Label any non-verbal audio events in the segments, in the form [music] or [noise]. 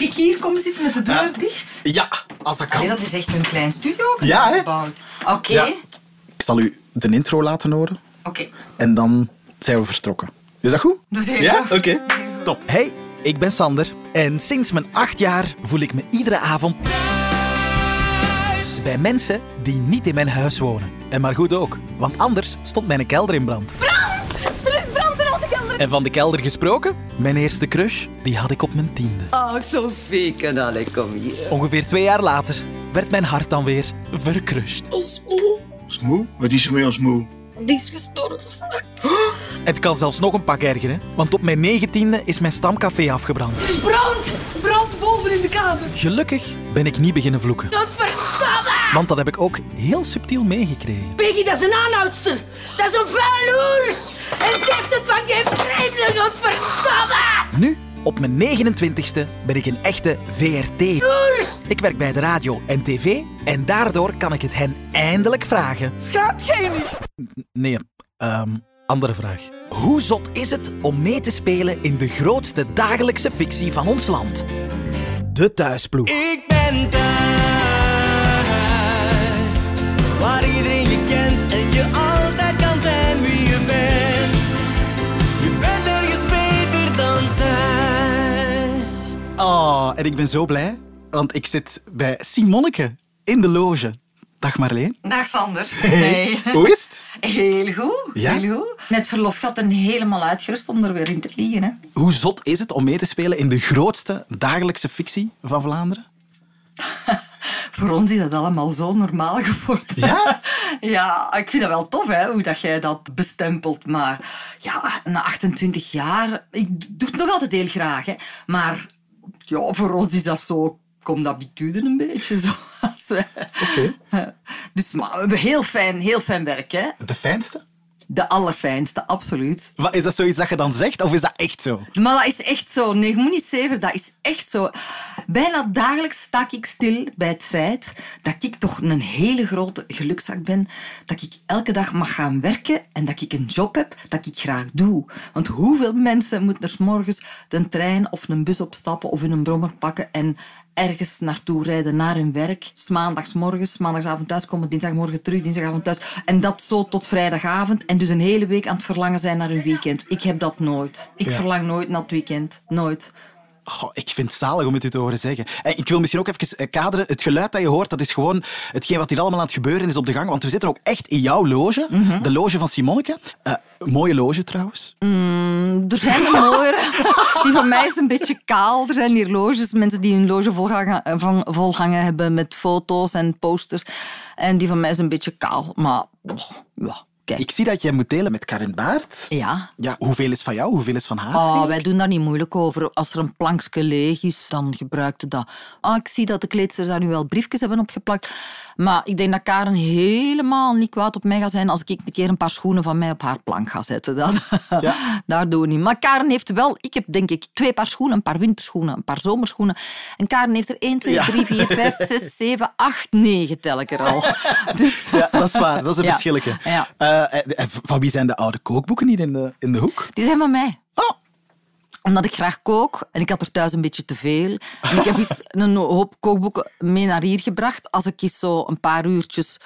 ik hier komen zitten met de deur dicht? Ja, als dat kan. Nee, dat is echt een klein studio Ja, hè? gebouwd. Oké. Ja. Ik zal u de intro laten horen Oké. en dan zijn we vertrokken. Is dat goed? Dat is heel Ja? goed. Oké. Top. Hey, ik ben Sander en sinds mijn acht jaar voel ik me iedere avond thuis bij mensen die niet in mijn huis wonen. En maar goed ook, want anders stond mijn kelder in brand. Brand. En van de kelder gesproken, mijn eerste crush, die had ik op mijn tiende. Ach, Sophie, kanale, kom hier. Ongeveer twee jaar later werd mijn hart dan weer verkrust. Ons moe, Smoe? Wat is er met ons moe? die is gestorven. Het kan zelfs nog een pak ergeren, want op mijn negentiende is mijn stamcafé afgebrand. Er is brand. Brand boven in de kamer. Gelukkig ben ik niet beginnen vloeken. Want dat heb ik ook heel subtiel meegekregen. Peggy, dat is een aanhoudster. Dat is een vuile hoer. En zegt het van je vreselijk, godverdamme. Nu, op mijn 29ste, ben ik een echte VRT. Ik werk bij de radio en tv en daardoor kan ik het hen eindelijk vragen. Schaamt jij niet? Nee, ehm, andere vraag. Hoe zot is het om mee te spelen in de grootste dagelijkse fictie van ons land? De Thuisploeg. Ik ben thuis, waar iedereen je kent en je altijd kan zijn wie je bent. Je bent ergens beter dan thuis. Oh, en ik ben zo blij, want ik zit bij Simonneke in de loge. Dag Marleen. Dag Sander. Hey. Hoe is het? Heel goed. Ja? Heel goed. Net verlof gehad en helemaal uitgerust om er weer in te liggen. Hè. Hoe zot is het om mee te spelen in de grootste dagelijkse fictie van Vlaanderen? [laughs] Voor ons is dat allemaal zo normaal geworden. Ja? [laughs] ja, ik vind dat wel tof, hè, hoe dat jij dat bestempelt. Maar ja, na 28 jaar... Ik doe het nog altijd heel graag, hè. Maar ja, voor ons is dat zo... Komt habitude een beetje zo. Als we- Dus maar we hebben heel fijn, heel fijn werk, hè. De fijnste? De allerfijnste, absoluut. Wat, is dat zoiets dat je dan zegt, of is dat echt zo? Maar dat is echt zo. Nee, je moet niet zeven, dat is echt zo. Bijna dagelijks sta ik stil bij het feit dat ik toch een hele grote gelukzak ben. Dat ik elke dag mag gaan werken en dat ik een job heb dat ik graag doe. Want hoeveel mensen moeten er 's morgens de trein of een bus opstappen of in een brommer pakken en ergens naartoe rijden naar hun werk. 's maandags morgens, maandagsavond thuiskomen, dinsdagmorgen terug, dinsdagavond thuis. En dat zo tot vrijdagavond. En dus een hele week aan het verlangen zijn naar een weekend. Ik heb dat nooit. Ik Ja. verlang nooit naar het weekend. Nooit. Goh, ik vind het zalig om het u te horen zeggen. En ik wil misschien ook even eh, kaderen. Het geluid dat je hoort, dat is gewoon hetgeen wat hier allemaal aan het gebeuren is op de gang. Want we zitten ook echt in jouw loge. Mhm. De loge van Simonneke. Eh, mooie loge trouwens. Er zijn er mooiere. [laughs] Die van mij is een beetje kaal. Er zijn hier loges, mensen die hun loge volgangen, eh, van, volgangen hebben met foto's en posters. En die van mij is een beetje kaal. Maar oh, ja, kijk. Ik zie dat jij moet delen met Karin Baart. Ja. Ja, hoeveel is van jou, hoeveel is van haar? Oh, wij doen daar niet moeilijk over. Als er een plankje leeg is, dan gebruikte dat. Ah, ik zie dat de kleedsters daar nu wel briefjes hebben opgeplakt. Maar ik denk dat Karen helemaal niet kwaad op mij gaat zijn als ik een keer een paar schoenen van mij op haar plank ga zetten. Dat, [laughs] Ja. Daar doen we niet. Maar Karen heeft wel... Ik heb denk ik twee paar schoenen. Een paar winterschoenen, een paar zomerschoenen. En Karen heeft er 1, 2, Ja. 3, 4, 5, 6, 7, 8, 9 tel ik er al. Dus, Ja, dat is waar. Dat is een Ja. verschilletje. Ja. Eh, van wie zijn de oude kookboeken hier in de, in de hoek? Die zijn van mij. Oh, Omdat ik graag kook en ik had er thuis een beetje te veel. En ik heb eens een hoop kookboeken mee naar hier gebracht. Als ik eens zo een paar uurtjes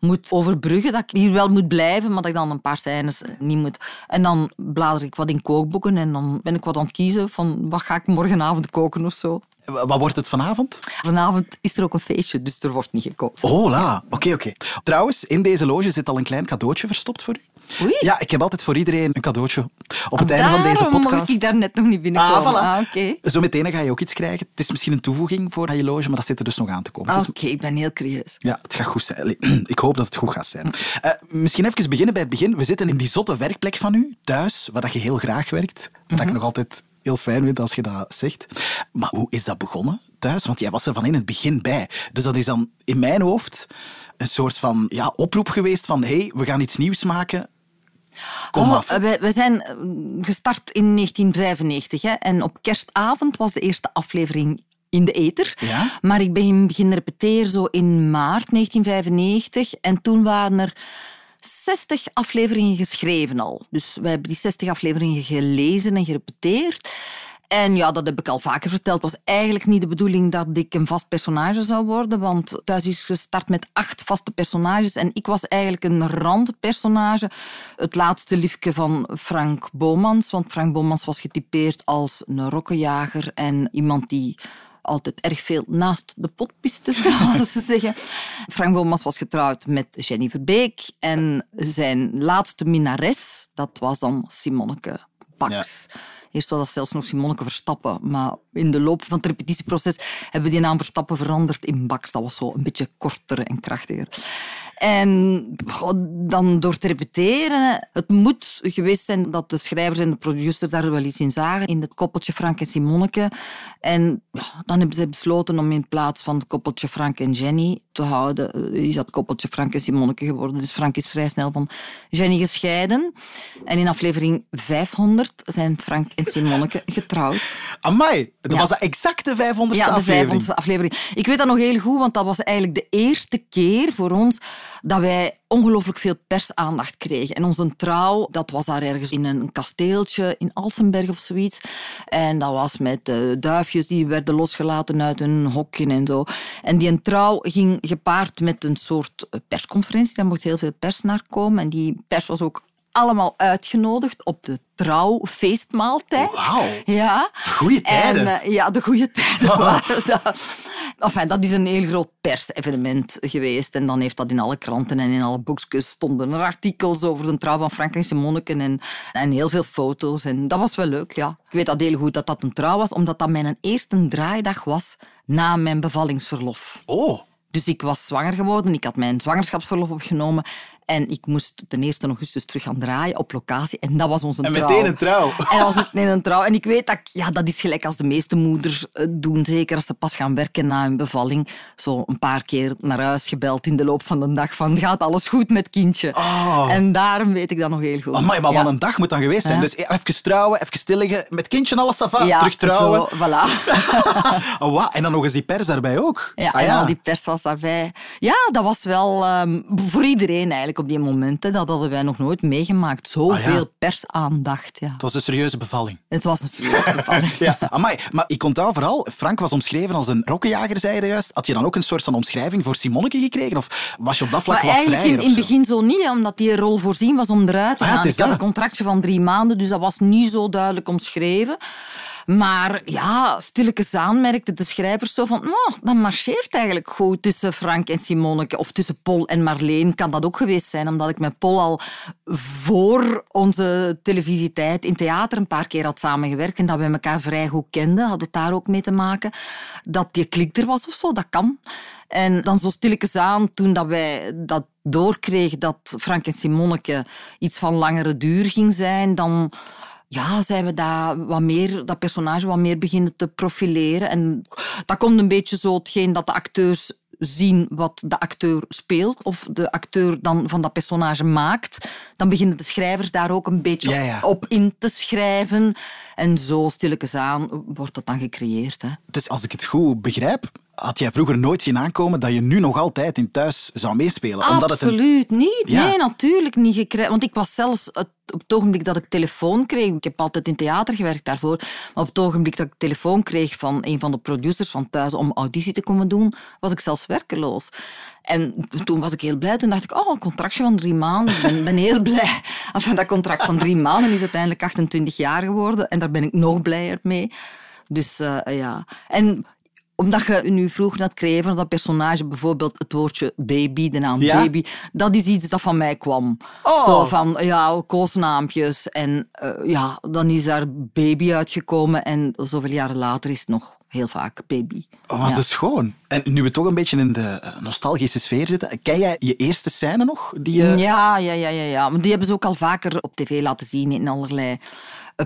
moet overbruggen, dat ik hier wel moet blijven, maar dat ik dan een paar scènes niet moet. En dan blader ik wat in kookboeken en dan ben ik wat aan het kiezen van wat ga ik morgenavond koken of zo. Wa- wat wordt het vanavond? Vanavond is er ook een feestje, dus er wordt niet gekozen. Oh, la. Oké, oké. Trouwens, in deze loge zit al een klein cadeautje verstopt voor u. Oei. Ja, ik heb altijd voor iedereen een cadeautje op het einde van deze podcast. mocht ik daar net nog niet binnenkomen. Ah, voilà. Ah, ga je ook iets krijgen. Het is misschien een toevoeging voor je loge, maar dat zit er dus nog aan te komen. Ah, Oké, ik ben heel curieus. ja, het gaat goed zijn. [clears throat] Ik hoop dat het goed gaat zijn. Eh, misschien even beginnen bij het begin. We zitten in die zotte werkplek van u, thuis, waar dat je heel graag werkt. Wat Mhm. ik nog altijd heel fijn vind als je dat zegt. Maar hoe is dat begonnen thuis? Want jij was er van in het begin bij. Dus dat is dan in mijn hoofd een soort van ja, oproep geweest van hé, hey, we gaan iets nieuws maken. Kom Oh, af. wij, wij zijn eh, gestart in 1995 hè, en op kerstavond was de eerste aflevering in de ether. Ja? Maar ik ben beginnen repeteren zo in maart 1995 en toen waren er 60 afleveringen geschreven al. Dus wij hebben die 60 afleveringen gelezen en gerepeteerd. En ja, dat heb ik al vaker verteld. Het was eigenlijk niet de bedoeling dat ik een vast personage zou worden, want thuis is gestart met acht vaste personages en ik was eigenlijk een randpersonage. Het laatste liefje van Frank Bomans, want Frank Bomans was getypeerd als een rokkenjager en iemand die altijd erg veel naast de pot piste, [laughs] zoals ze zeggen. Frank Bomans was getrouwd met Jenny Verbeek en zijn laatste minnares, dat was dan Simonneke Pax. Eerst was dat zelfs nog Simonneke Verstappen, maar in de loop van het repetitieproces hebben we die naam Verstappen veranderd in Bax. Dat was zo een beetje korter en krachtiger. En goh, dan door te repeteren, het moet geweest zijn dat de schrijvers en de producers daar wel iets in zagen, in het koppeltje Frank en Simonneke. En ja, dan hebben ze besloten om in plaats van het koppeltje Frank en Jenny te houden, is dat koppeltje Frank en Simonneke geworden. Dus Frank is vrij snel van Jenny gescheiden. En in aflevering 500 zijn Frank en Simonneke [laughs] getrouwd. Amai, dat Ja. was de exacte 500ste Ja, de aflevering. 500ste aflevering. Ik weet dat nog heel goed, want dat was eigenlijk de eerste keer voor ons dat wij ongelooflijk veel persaandacht kregen. En onze trouw, dat was daar ergens in een kasteeltje in Alsenberg of zoiets. En dat was met eh, duifjes die werden losgelaten uit hun hokje en zo. En die trouw ging gepaard met een soort eh, persconferentie. Daar mocht heel veel pers naar komen. En die pers was ook allemaal uitgenodigd op de trouwfeestmaaltijd. Wauw. Ja. Goeie tijden. En, eh, ja, de goede tijden [laughs] waren dat. Enfin, dat is een heel groot persevenement geweest. En dan heeft dat in alle kranten en in alle boekjes stonden er artikels over de trouw van Frank en Simonneke en, en heel veel foto's. En dat was wel leuk, ja. Ik weet dat heel goed dat dat een trouw was, omdat dat mijn eerste draaidag was na mijn bevallingsverlof. Oh, Dus ik was zwanger geworden, ik had mijn zwangerschapsverlof opgenomen en ik moest ten 1 augustus terug gaan draaien op locatie. En dat was onze en trouw. meteen een trouw. En dat was het meteen een trouw. En ik weet dat, ik- ja, dat is gelijk als de meeste moeders eh, doen, zeker als ze pas gaan werken na hun bevalling. Zo een paar keer naar huis gebeld in de loop van de dag van gaat alles goed met kindje. Oh. En daarom weet ik dat nog heel goed. Amai, maar ja. wat een dag moet dan geweest zijn. Ja. Dus even trouwen, even stilliggen, met kindje en alles sava, ja, terug trouwen. Zo, voilà. [laughs] oh, wat? En dan nog eens die pers daarbij ook. Ja, Ah, en al die pers was daarbij. Ja, dat was wel ehm, voor iedereen eigenlijk op die momenten. Dat hadden wij nog nooit meegemaakt. Zoveel Ah, ja. persaandacht. Ja. Het was een serieuze bevalling. Het was een serieuze [laughs] bevalling. Ja, amai. Maar ik onthoud vooral, Frank was omschreven als een rokkenjager, zei je juist. Had je dan ook een soort van omschrijving voor Simonneke gekregen? Of was je op dat vlak Maar wat eigenlijk vrijer in, in het begin zo niet, omdat die rol voorzien was om eruit te Ah gaan. is ik had dat. een contractje van drie maanden, dus dat was niet zo duidelijk omschreven. Maar ja, stilletjes aan merkte de schrijvers zo van... Oh, dat marcheert eigenlijk goed tussen Frank en Simonneke. Of tussen Paul en Marleen kan dat ook geweest zijn. Omdat ik met Paul al voor onze televisietijd in theater een paar keer had samengewerkt. En dat we elkaar vrij goed kenden. Had het daar ook mee te maken. Dat die klik er was of zo, dat kan. En dan zo stilletjes aan, toen dat wij dat doorkregen dat Frank en Simonneke iets van langere duur ging zijn, dan ja, zijn we dat, wat meer, dat personage wat meer beginnen te profileren. En dat komt een beetje zo hetgeen dat de acteurs zien wat de acteur speelt of de acteur dan van dat personage maakt, dan beginnen de schrijvers daar ook een beetje Ja, ja. op in te schrijven. En zo stilletjes aan wordt dat dan gecreëerd. Hè. Dus als ik het goed begrijp, had jij vroeger nooit zien aankomen dat je nu nog altijd in thuis zou meespelen. Omdat een... Absoluut niet. Ja. Nee, natuurlijk niet. gekregen. Want ik was zelfs het, op het ogenblik dat ik telefoon kreeg... Ik heb altijd in theater gewerkt daarvoor. Maar op het ogenblik dat ik telefoon kreeg van een van de producers van thuis om auditie te komen doen, was ik zelfs werkeloos. En toen was ik heel blij. Toen dacht ik, oh, een contractje van drie maanden. Ik ben, ben heel [laughs] blij. Enfin, dat contract van drie maanden is uiteindelijk 28 jaar geworden. En daar ben ik nog blijer mee. Dus eh, ja. En omdat je nu vroeg naar het creëren van dat personage, bijvoorbeeld het woordje baby, de naam Ja? baby, dat is iets dat van mij kwam. Oh. Zo van, ja, koosnaampjes. En eh, ja, dan is daar baby uitgekomen en zoveel jaren later is het nog heel vaak baby. Oh, was Ja. dat schoon. En nu we toch een beetje in de nostalgische sfeer zitten, ken jij je eerste scène nog? Die je... Ja, ja, ja, ja, ja. Maar die hebben ze ook al vaker op tv laten zien in allerlei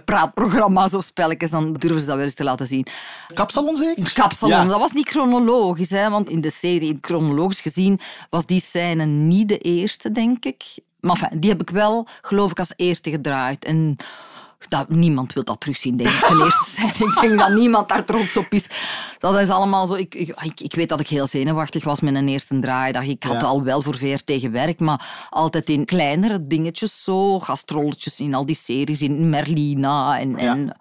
praatprogramma's of spelletjes. Dan durven ze dat wel eens te laten zien. Kapsalon zeker? Kapsalon, Ja. dat was niet chronologisch. Hè, want in de serie, chronologisch gezien, was die scène niet de eerste, denk ik. Maar enfin, die heb ik wel, geloof ik, als eerste gedraaid. En dat, niemand wil dat terugzien, denk ik, zijn eerste. [laughs] Ik denk dat niemand daar trots op is. Dat is allemaal zo... Ik, ik, ik- weet dat ik heel zenuwachtig was met een eerste draaidag. Ik had Ja. al wel voor VRT gewerkt, maar altijd in kleinere dingetjes zo. Gastrolletjes in al die series, in Merlina en... en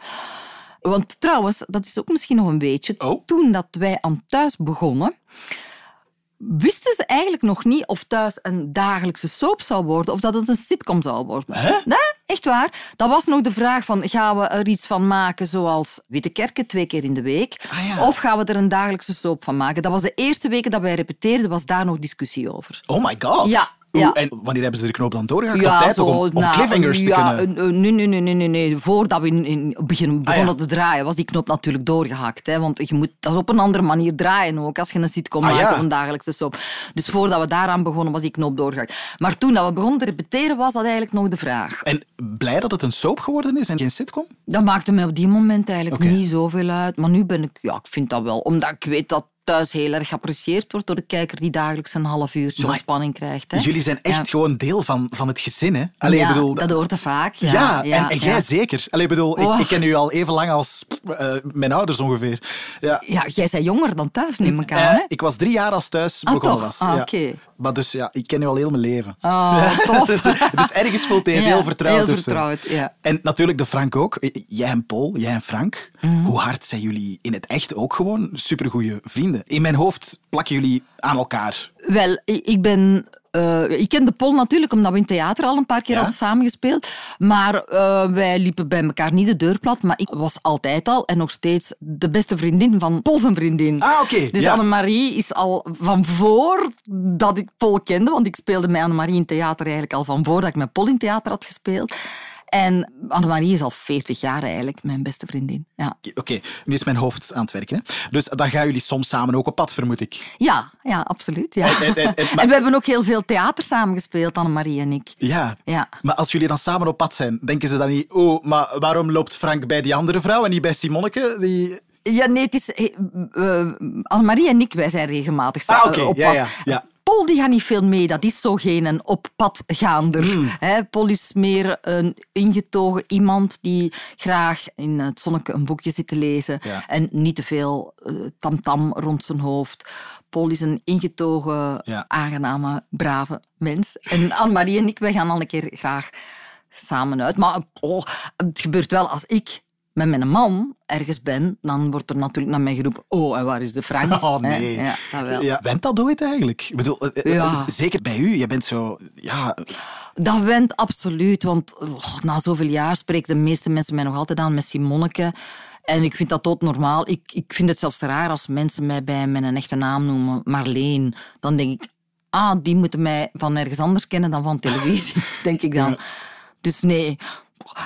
Want trouwens, dat is ook misschien nog een beetje. Oh. Toen dat wij aan thuis begonnen, wisten ze eigenlijk nog niet of thuis een dagelijkse soap zou worden of dat het een sitcom zou worden. Nee, echt waar. Dat was nog de vraag van, gaan we er iets van maken zoals Witte Kerken twee keer in de week? Ah, ja. Of gaan we er een dagelijkse soap van maken? Dat was de eerste weken dat wij repeteerden, was daar nog discussie over. Oh my god. Ja, ja. En wanneer hebben ze de knoop dan doorgehakt? op tijd toch om, om na- cliffhangers te ja, kunnen... Nee, nee, nee, nee, nee. Voordat we in, in begin, begonnen Ah, ja. te draaien, was die knop natuurlijk doorgehakt. Hè? Want je moet dat op een andere manier draaien ook, als je een sitcom Ah, maakt of een dagelijkse soap. Dus voordat we daaraan begonnen, was die knop doorgehakt. Maar toen dat we begonnen te repeteren, was dat eigenlijk nog de vraag. En blij dat het een soap geworden is en geen sitcom? Dat maakte mij op die moment eigenlijk niet zoveel uit. Maar nu ben ik, ja, ik vind dat wel. Omdat ik weet dat thuis heel erg geapprecieerd wordt door de kijker die dagelijks een half uurtje Maar ontspanning krijgt. Hè? Jullie zijn echt Ja. gewoon deel van, van het gezin, hè? Allee, ja, bedoel, dat hoort er vaak. Ja, Ja, ja, en, en jij zeker. Allee, ik bedoel, ik, Oh. ik ken u al even lang als eh, mijn ouders ongeveer. Ja. Ja, jij bent jonger dan thuis, neem ik aan. Eh, ik was drie jaar als thuis Ah, begonnen was. Ah, ja. oké. Maar dus ja, ik ken u al heel mijn leven. Oh, [laughs] tof. dus ergens voelt hij Ja, heel vertrouwd. heel vertrouwd, ja. En natuurlijk de Frank ook. Jij en Paul, jij en Frank. Mhm. Hoe hard zijn jullie in het echt ook gewoon supergoeie vrienden? In mijn hoofd plakken jullie aan elkaar. Wel, ik ben... eh, ik ken de Pol natuurlijk, omdat we in theater al een paar keer Ja? hadden samengespeeld. Maar eh, wij liepen bij elkaar niet de deur plat. Maar ik was altijd al en nog steeds de beste vriendin van Pol zijn vriendin. Ah, oké, Dus ja. Annemarie is al van voor dat ik Pol kende. Want ik speelde met Annemarie in theater eigenlijk al van voordat ik met Pol in theater had gespeeld. En Annemarie is al 40 jaar eigenlijk mijn beste vriendin. Ja. Oké, nu is mijn hoofd aan het werken. Hè? Dus dan gaan jullie soms samen ook op pad, vermoed ik. Ja, ja, absoluut. Ja. En- en- en- [laughs] maar- En we hebben ook heel veel theater samengespeeld, Annemarie en ik. Ja. Ja. Maar als jullie dan samen op pad zijn, denken ze dan niet... Oh, maar waarom loopt Frank bij die andere vrouw en niet bij Simonneke? Die... Ja, nee, het is... eh, Annemarie en ik, wij zijn regelmatig Ah, samen oké. op Ja, pad. ja, ja. Paul die gaat niet veel mee, dat is zo geen een op pad gaander. Paul is meer een ingetogen iemand die graag in het zonneke een boekje zit te lezen Ja. en niet te veel eh, tamtam rond zijn hoofd. Paul is een ingetogen, Ja. aangename, brave mens. En Annemarie en ik, wij gaan al een keer graag samen uit. Maar oh, het gebeurt wel als ik met mijn man ergens ben, dan wordt er natuurlijk naar mij geroepen oh, en waar is de Frank? [laughs] Oh Hè? nee. Ja, dat wel. Ja, went dat ooit eigenlijk? Ik bedoel, eh, eh, Ja. zeker bij u. Je bent zo... Ja, Dat went absoluut, want oh, na zoveel jaar spreken de meeste mensen mij nog altijd aan met Simonneke. En ik vind dat doodnormaal. Ik, ik vind het zelfs raar als mensen mij bij mijn echte naam noemen, Marleen. Dan denk ik, ah, die moeten mij van ergens anders kennen dan van televisie, [laughs] denk ik dan. Dus nee.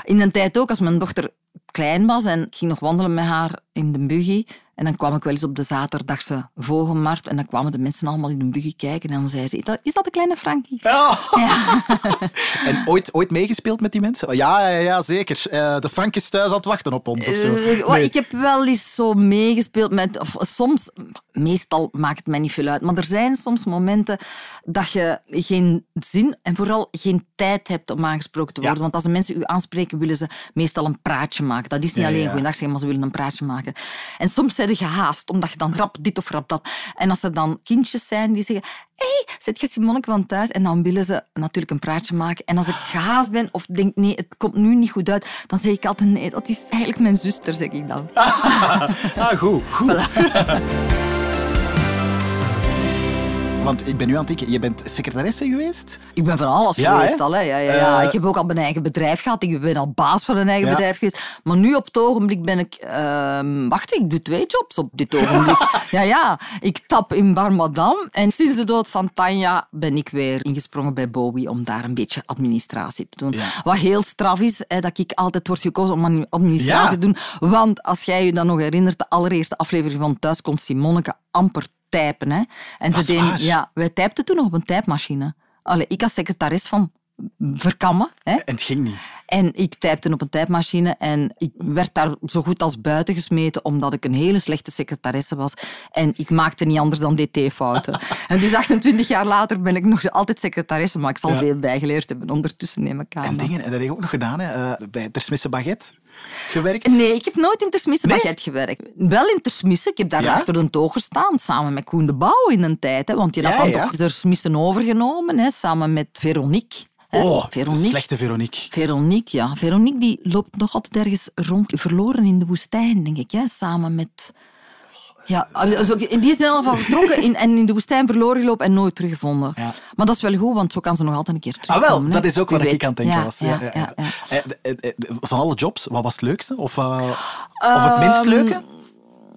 In een tijd ook, als mijn dochter klein was en ik ging nog wandelen met haar in de buggy. En dan kwam ik wel eens op de zaterdagse vogelmarkt en dan kwamen de mensen allemaal in de buggy kijken. En dan zei ze, "Is dat- is dat de kleine Frankie? Ja. [laughs] En ooit, ooit meegespeeld met die mensen? Ja, ja, ja zeker. Eh, de Frank is thuis aan het wachten op ons of zo. Eh, Nee. Ik heb wel eens zo meegespeeld met... Of soms, meestal maakt het mij niet veel uit, maar er zijn soms momenten dat je geen zin en vooral geen tijd hebt om aangesproken te worden. Ja. Want als de mensen u aanspreken, willen ze meestal een praatje maken. Dat is niet Ja, alleen ja. goeiedag zeggen, maar ze willen een praatje maken. En soms zijn gehaast, omdat je dan rap dit of rap dat. En als er dan kindjes zijn die zeggen... Hé, hey, zit je Simonneke van thuis? En dan willen ze natuurlijk een praatje maken. En als ik gehaast ben of denk, nee, het komt nu niet goed uit, dan zeg ik altijd, nee, dat is eigenlijk mijn zuster, zeg ik dan. [laughs] Ah, goed. goed. [laughs] Want ik ben nu aan het denken, je bent secretaresse geweest? Ik ben van alles Ja, geweest hè? al. Hè. Ja, ja, ja. Eh, ik heb ook al mijn eigen bedrijf gehad. Ik ben al baas van een eigen Ja. bedrijf geweest. Maar nu op het ogenblik ben ik... ehm, wacht, ik doe twee jobs op dit ogenblik. [laughs] ja, ja. Ik tap in Bar Madame. En sinds de dood van Tanja ben ik weer ingesprongen bij Bowie om daar een beetje administratie te doen. Ja. Wat heel straf is, hè, dat ik altijd word gekozen om administratie te doen. Want als jij je dan nog herinnert, de allereerste aflevering van Thuis komt Simonneke amper typen. Hè. En ze deden, ja, wij typten toen nog op een typemachine. Allee, ik als secretaris van Verkammen. Hè. En het ging niet. En ik typte op een typemachine en ik werd daar zo goed als buiten gesmeten omdat ik een hele slechte secretaresse was. En ik maakte niet anders dan dt-fouten. [laughs] en dus 28 jaar later ben ik nog altijd secretaresse, maar ik zal Ja. veel bijgeleerd hebben ondertussen, neem ik aan. En dingen, en dat heb je ook nog gedaan, hè, eh, bij Tersmisse Baguette gewerkt. Nee, ik heb nooit in Tersmisse Nee? Baguette gewerkt. Wel in Tersmisse. Ik heb daar Ja? achter een toog gestaan, samen met Koen de Bouw in een tijd. Hè, want die had Ja, dan toch Tersmissen overgenomen, hè, samen met Veronique. Oh, Veronique. slechte Veronique. Veronique, ja. Veronique die loopt nog altijd ergens rond, verloren in de woestijn, denk ik. Hè? Samen met... Ja, in die is in ieder geval vertrokken in, en in de woestijn verloren gelopen en nooit teruggevonden. Ja. Maar dat is wel goed, want zo kan ze nog altijd een keer Ah terugkomen. wel, hè. dat is ook wat ik aan het denken Ja, was. Ja, ja, ja. Van alle jobs, wat was het leukste? Of, eh, of het minst Ehm, leuke?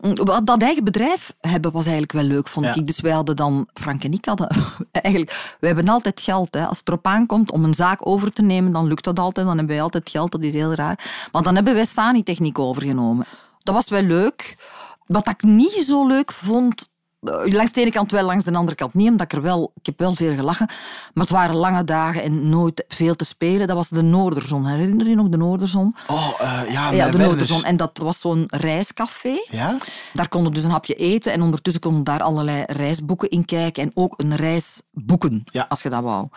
Wat dat eigen bedrijf hebben was eigenlijk wel leuk, vond Ja. ik. Dus wij hadden dan, Frank en ik hadden [laughs] eigenlijk, wij hebben altijd geld. Hè. Als het erop aankomt om een zaak over te nemen, dan lukt dat altijd. Dan hebben wij altijd geld, dat is heel raar. Maar dan hebben wij Sani-techniek overgenomen. Dat was wel leuk. Wat ik niet zo leuk vond, langs de ene kant wel, langs de andere kant niet, omdat ik er wel, ik heb wel veel gelachen, maar het waren lange dagen en nooit veel te spelen. Dat was de Noorderzon. Herinner je nog de Noorderzon? Oh, eh, ja, Ja, de. Noorderzon. En dat was zo'n reiscafé. Ja? Daar konden we dus een hapje eten en ondertussen konden daar allerlei reisboeken in kijken en ook een reis boeken, Ja. als je dat wou.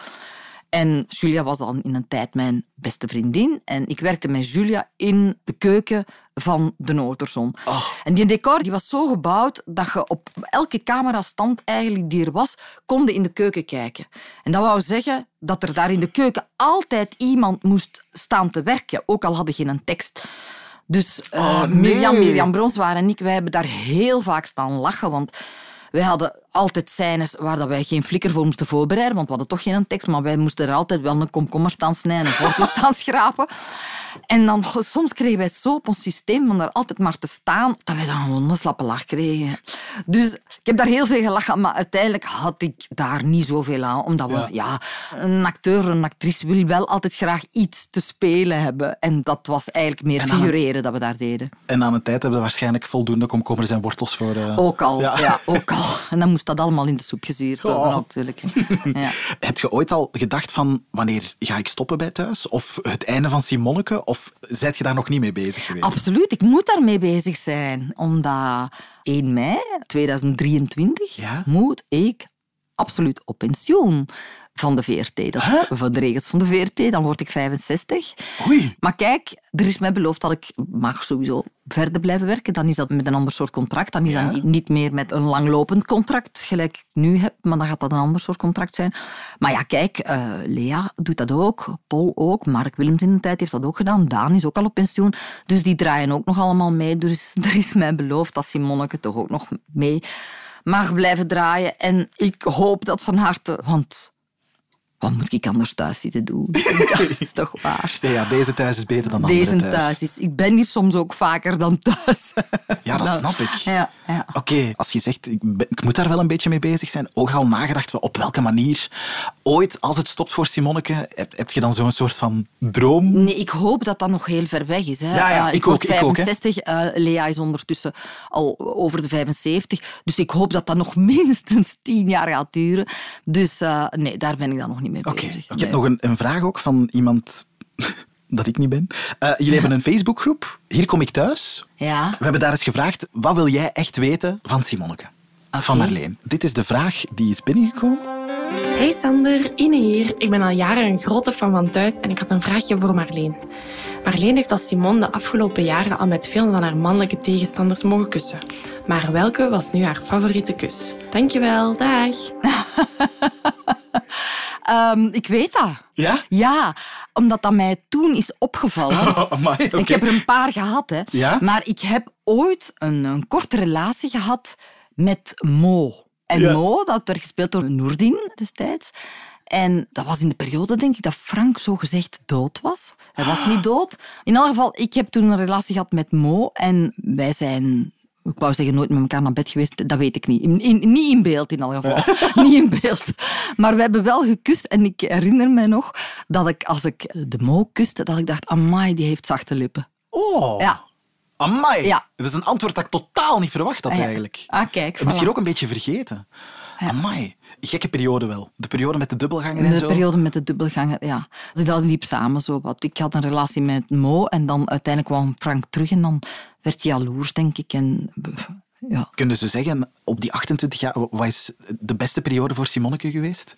En Julia was dan in een tijd mijn beste vriendin en ik werkte met Julia in de keuken van de Noorderzon. En die decor die was zo gebouwd dat je op elke camerastand eigenlijk die er was, konden in de keuken kijken. En dat wou zeggen dat er daar in de keuken altijd iemand moest staan te werken, ook al hadden geen een tekst. Dus eh, Oh, nee. Mirjam, Mirjam Bronswaar en ik, wij hebben daar heel vaak staan lachen. Want wij hadden altijd scènes waar dat wij geen flikker voor moesten voorbereiden. Want we hadden toch geen tekst. Maar wij moesten er altijd wel een komkommer staan snijden. Een staan [laughs] schrapen. En dan soms kregen wij zo op ons systeem om daar altijd maar te staan. Dat wij dan gewoon een slappe lach kregen. Dus ik heb daar heel veel gelachen. Maar uiteindelijk had ik daar niet zoveel aan. Omdat we, Ja. ja, een acteur, een actrice wil wel altijd graag iets te spelen hebben. En dat was eigenlijk meer het- figureren dat we daar deden. En aan een tijd hebben we waarschijnlijk voldoende komkommers en wortels voor... eh, Ook al, Ja. ja. ook al. En dan moest dat allemaal in de soep gezuurd worden, Oh. natuurlijk. [laughs] Ja. Heb je ooit al gedacht van wanneer ga ik stoppen bij thuis? Of het einde van Simonneke? Of zijt je daar nog niet mee bezig geweest? Absoluut, ik moet daarmee bezig zijn. Omdat 1 mei 2023 Ja? moet ik absoluut op pensioen van de VRT. Dat is van de regels van de VRT. Dan word ik 65. Oei. Maar kijk, er is mij beloofd dat ik mag sowieso verder blijven werken. Dan is dat met een ander soort contract. Dan is Ja. dat niet meer met een langlopend contract, gelijk ik nu heb. Maar dan gaat dat een ander soort contract zijn. Maar ja, kijk, eh, Lea doet dat ook. Paul ook. Mark Willems in de tijd heeft dat ook gedaan. Daan is ook al op pensioen. Dus die draaien ook nog allemaal mee. Dus [laughs] er is mij beloofd dat Simonneke toch ook nog mee mag blijven draaien. En ik hoop dat van harte... Want wat moet ik anders thuis zitten doen? [laughs] Dat is toch waar? Nee, ja, deze thuis is beter dan Deze andere thuis. is. Ik ben hier soms ook vaker dan thuis. [laughs] Ja, dat snap ik. Ja, ja. Oké, als je zegt, ik, ben- ik moet daar wel een beetje mee bezig zijn, ook al nagedacht op welke manier ooit, als het stopt voor Simonneke, heb, heb je dan zo'n soort van droom? Nee, ik hoop dat dat nog heel ver weg is. Hè. Ja, ja, Eh, ik ook, ik ook, hè. 65, eh, Lea is ondertussen al over de 75. Dus ik hoop dat dat nog [laughs] minstens tien jaar gaat duren. Dus eh, nee, daar ben ik dan nog niet mee Oké, bezig. ik heb nog een, een vraag ook van iemand [laughs] dat ik niet ben. Eh, jullie hebben een [laughs] Facebookgroep, Hier kom ik thuis. Ja, We hebben daar eens gevraagd, wat wil jij echt weten van Simonneke? Van. Marleen. Dit is de vraag die is binnengekomen. Hey Sander, Ine hier. Ik ben al jaren een grote fan van Thuis en ik had een vraagje voor Marleen. Marleen heeft als Simone de afgelopen jaren al met veel van haar mannelijke tegenstanders mogen kussen. Maar welke was nu haar favoriete kus? Dankjewel, dag. [laughs] Ehm, ik weet dat. Ja? Ja, omdat dat mij toen is opgevallen. [laughs] Amai, oké. Ik heb er een paar gehad, hè. Ja? Maar ik heb ooit een, een korte relatie gehad met Mo. En Ja. Mo, dat werd gespeeld door Noordin destijds. En dat was in de periode, denk ik, dat Frank zo gezegd dood was. Hij was niet dood. In elk geval, ik heb toen een relatie gehad met Mo. En wij zijn... Ik wou zeggen, nooit met elkaar naar bed geweest. Dat weet ik niet. In, in- niet in beeld, in elk geval. [laughs] niet in beeld. Maar we hebben wel gekust. En ik herinner me nog dat ik, als ik de Mo kuste, dat ik dacht, amai, die heeft zachte lippen. Oh, Ja. amai. Ja. Dat is een antwoord dat ik totaal niet verwacht had Ah, eigenlijk. Ah, kijk. Misschien ook een beetje vergeten. Amai. Gekke periode wel. De periode met de dubbelganger en de zo. periode met de dubbelganger, ja. Dat liep samen zo wat. Ik had een relatie met Mo en dan uiteindelijk kwam Frank terug en dan werd hij jaloers, denk ik. En, ja. Kunnen ze zeggen, op die 28 jaar, wat is de beste periode voor Simonneke geweest?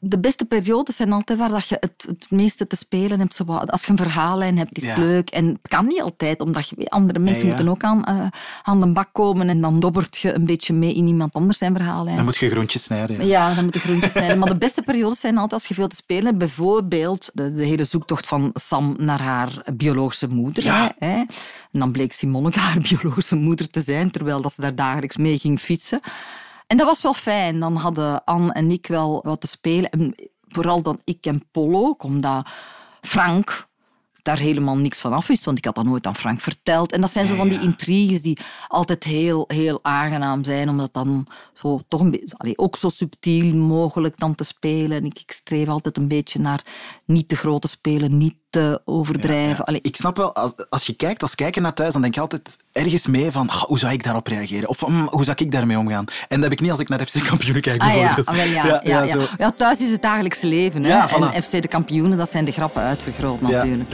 De beste periodes zijn altijd waar dat je het, het meeste te spelen hebt. Als je een verhaallijn hebt, is het Ja. leuk. En het kan niet altijd, omdat je, andere mensen Ja, ja. moeten ook aan, eh, aan de bak komen. En dan dobbert je een beetje mee in iemand anders zijn verhaallijn. Dan moet je groentjes snijden. ja. Ja, dat moeten groentjes zijn. Maar de beste periodes zijn altijd als je veel te spelen hebt. Bijvoorbeeld de, de hele zoektocht van Sam naar haar biologische moeder. Ja. Hè, hè. En dan bleek Simonneke [laughs] haar biologische moeder te zijn, terwijl dat ze daar dagelijks mee ging fietsen. En dat was wel fijn. Dan hadden Anne en ik wel wat te spelen. En vooral dan ik en Polo, omdat Frank daar helemaal niks van af wist, want ik had dat nooit aan Frank verteld. En dat zijn zo van die intriges die altijd heel, heel aangenaam zijn, omdat dan zo toch een beetje, allee, ook zo subtiel mogelijk dan te spelen. En ik, ik streef altijd een beetje naar niet te grote spelen, niet te overdrijven. Ik snap wel, als, als je kijkt als kijker naar thuis, dan denk je altijd ergens mee van "Ah, hoe zou ik daarop reageren? Of "Hmm, hoe zou ik daarmee omgaan? En dat heb ik niet als ik naar FC Kampioenen kijk, Ah bijvoorbeeld. ah, [laughs] ja, ja, ja, zo. ja. thuis is het dagelijkse leven. Hè? Voilà. En FC de kampioenen, dat zijn de grappen uitvergroot natuurlijk.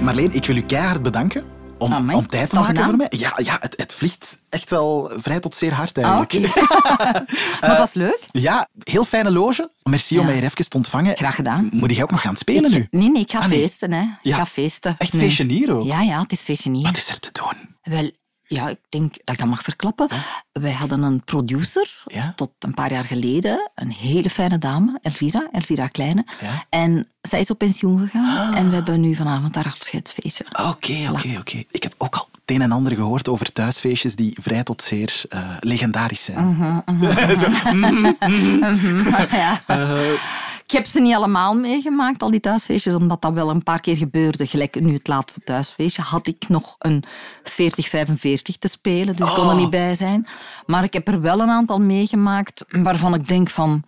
Marleen, ik wil u keihard bedanken om, Amai, om tijd te maken voor mij. Ja, ja het, het vliegt echt wel vrij tot zeer hard Ah, eigenlijk. oké. [laughs] maar het was leuk. Ja, heel fijne loge. Merci om mij hier even te ontvangen. Graag gedaan. Moet jij ook nog gaan spelen Ik- nu? Nee, nee, ik ga Ah, nee. feesten. Hè. Ik Ja. ga feesten. Echt Nee. ook? Ja, ja, het is feestje hier. Wat is er te doen? Wel, ja, ik denk dat ik dat mag verklappen. Wij hadden een producer Ja? tot een paar jaar geleden. Een hele fijne dame, Elvira, Elvira Kleine. Ja? Ah. En zij is op pensioen gegaan. En we hebben nu vanavond haar afscheidsfeestje. Oké, oké, oké. Ik heb ook al het een en ander gehoord over thuisfeestjes die vrij tot zeer eh, legendarisch zijn. Mhm, [laughs] Zo, [laughs] ja. Ik heb ze niet allemaal meegemaakt, al die thuisfeestjes, omdat dat wel een paar keer gebeurde. Gelijk nu het laatste thuisfeestje had ik nog een 40-45 te spelen, dus ik kon er niet bij zijn. Maar ik heb er wel een aantal meegemaakt waarvan ik denk van...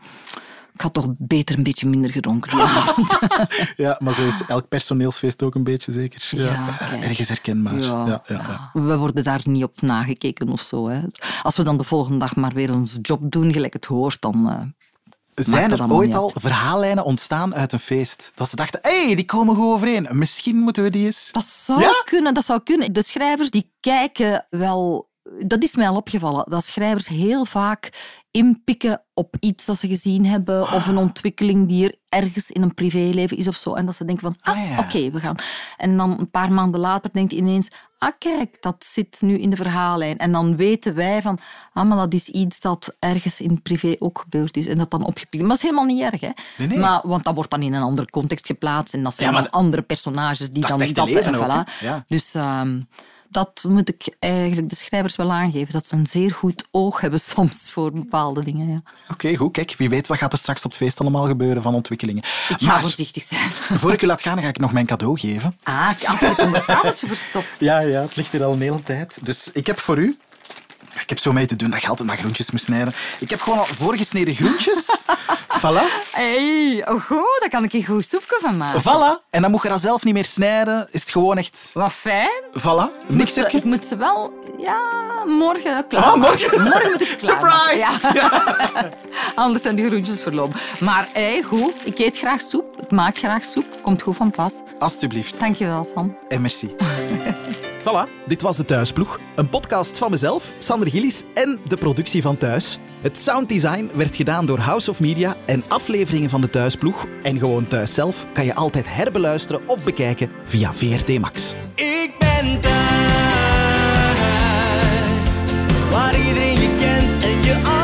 Ik had toch beter een beetje minder gedronken die avond. [laughs] [laughs] ja, maar zo is elk personeelsfeest ook een beetje zeker. Ja, ergens herkenbaar. Ja. Ja, We worden daar niet op nagekeken of zo. Hè. Als we dan de volgende dag maar weer onze job doen, gelijk het hoort, dan... Zijn er ooit al verhaallijnen ontstaan uit een feest? Dat ze dachten, hé, hey, die komen goed overeen. Misschien moeten we die eens... Dat zou Ja? kunnen, dat zou kunnen. De schrijvers die kijken wel... Dat is mij al opgevallen, dat schrijvers heel vaak inpikken op iets dat ze gezien hebben of een ontwikkeling die er ergens in een privéleven is of zo. En dat ze denken van, ah, Ah, oké, we gaan. En dan een paar maanden later denkt hij ineens, ah kijk, dat zit nu in de verhaallijn. En dan weten wij van, ah, maar dat is iets dat ergens in privé ook gebeurd is. En dat dan opgepikt. Maar dat is helemaal niet erg, hè. Nee, nee. Maar, want dat wordt dan in een andere context geplaatst en dat zijn Ja, maar dan andere personages die dat dan echte leven en ook, voilà. hè. Ja. Dus ehm, dat moet ik eigenlijk de schrijvers wel aangeven. Dat ze een zeer goed oog hebben soms voor bepaalde dingen. Ja. Oké, goed. Kijk, wie weet wat gaat er straks op het feest allemaal gebeuren van ontwikkelingen. Ik ga maar voorzichtig zijn. [laughs] voor ik u laat gaan, ga ik nog mijn cadeau geven. Ah, ik had het onder het tafeltje verstopt. Ja, ja, het ligt hier al een hele tijd. Dus ik heb voor u... Ik heb zo mee te doen dat je altijd maar groentjes moet snijden. Ik heb gewoon al voorgesneden groentjes. [laughs] voilà. Hey, oh goed, daar kan ik een goed soepje van maken. Voilà. En dan moet je dat zelf niet meer snijden. Is het gewoon echt... Wat fijn. Voilà. Ik moet, Niks ze, heb je. ik moet ze wel, ja, morgen klaar. Ah, morgen? Morgen moet ik ze klaar Surprise! Ja. [laughs] Anders zijn die groentjes verlopen. Maar hey, goed, ik eet graag soep. Ik maak graag soep. Komt goed van pas. Alsjeblieft. Dankjewel, Sam. En merci. [laughs] voilà, dit was De Thuisploeg. Een podcast van mezelf, Sander Gillis, en de productie van Thuis. Het sounddesign werd gedaan door House of Media en afleveringen van De Thuisploeg en gewoon thuis zelf kan je altijd herbeluisteren of bekijken via VRT Max. Ik ben thuis, waar iedereen je kent en je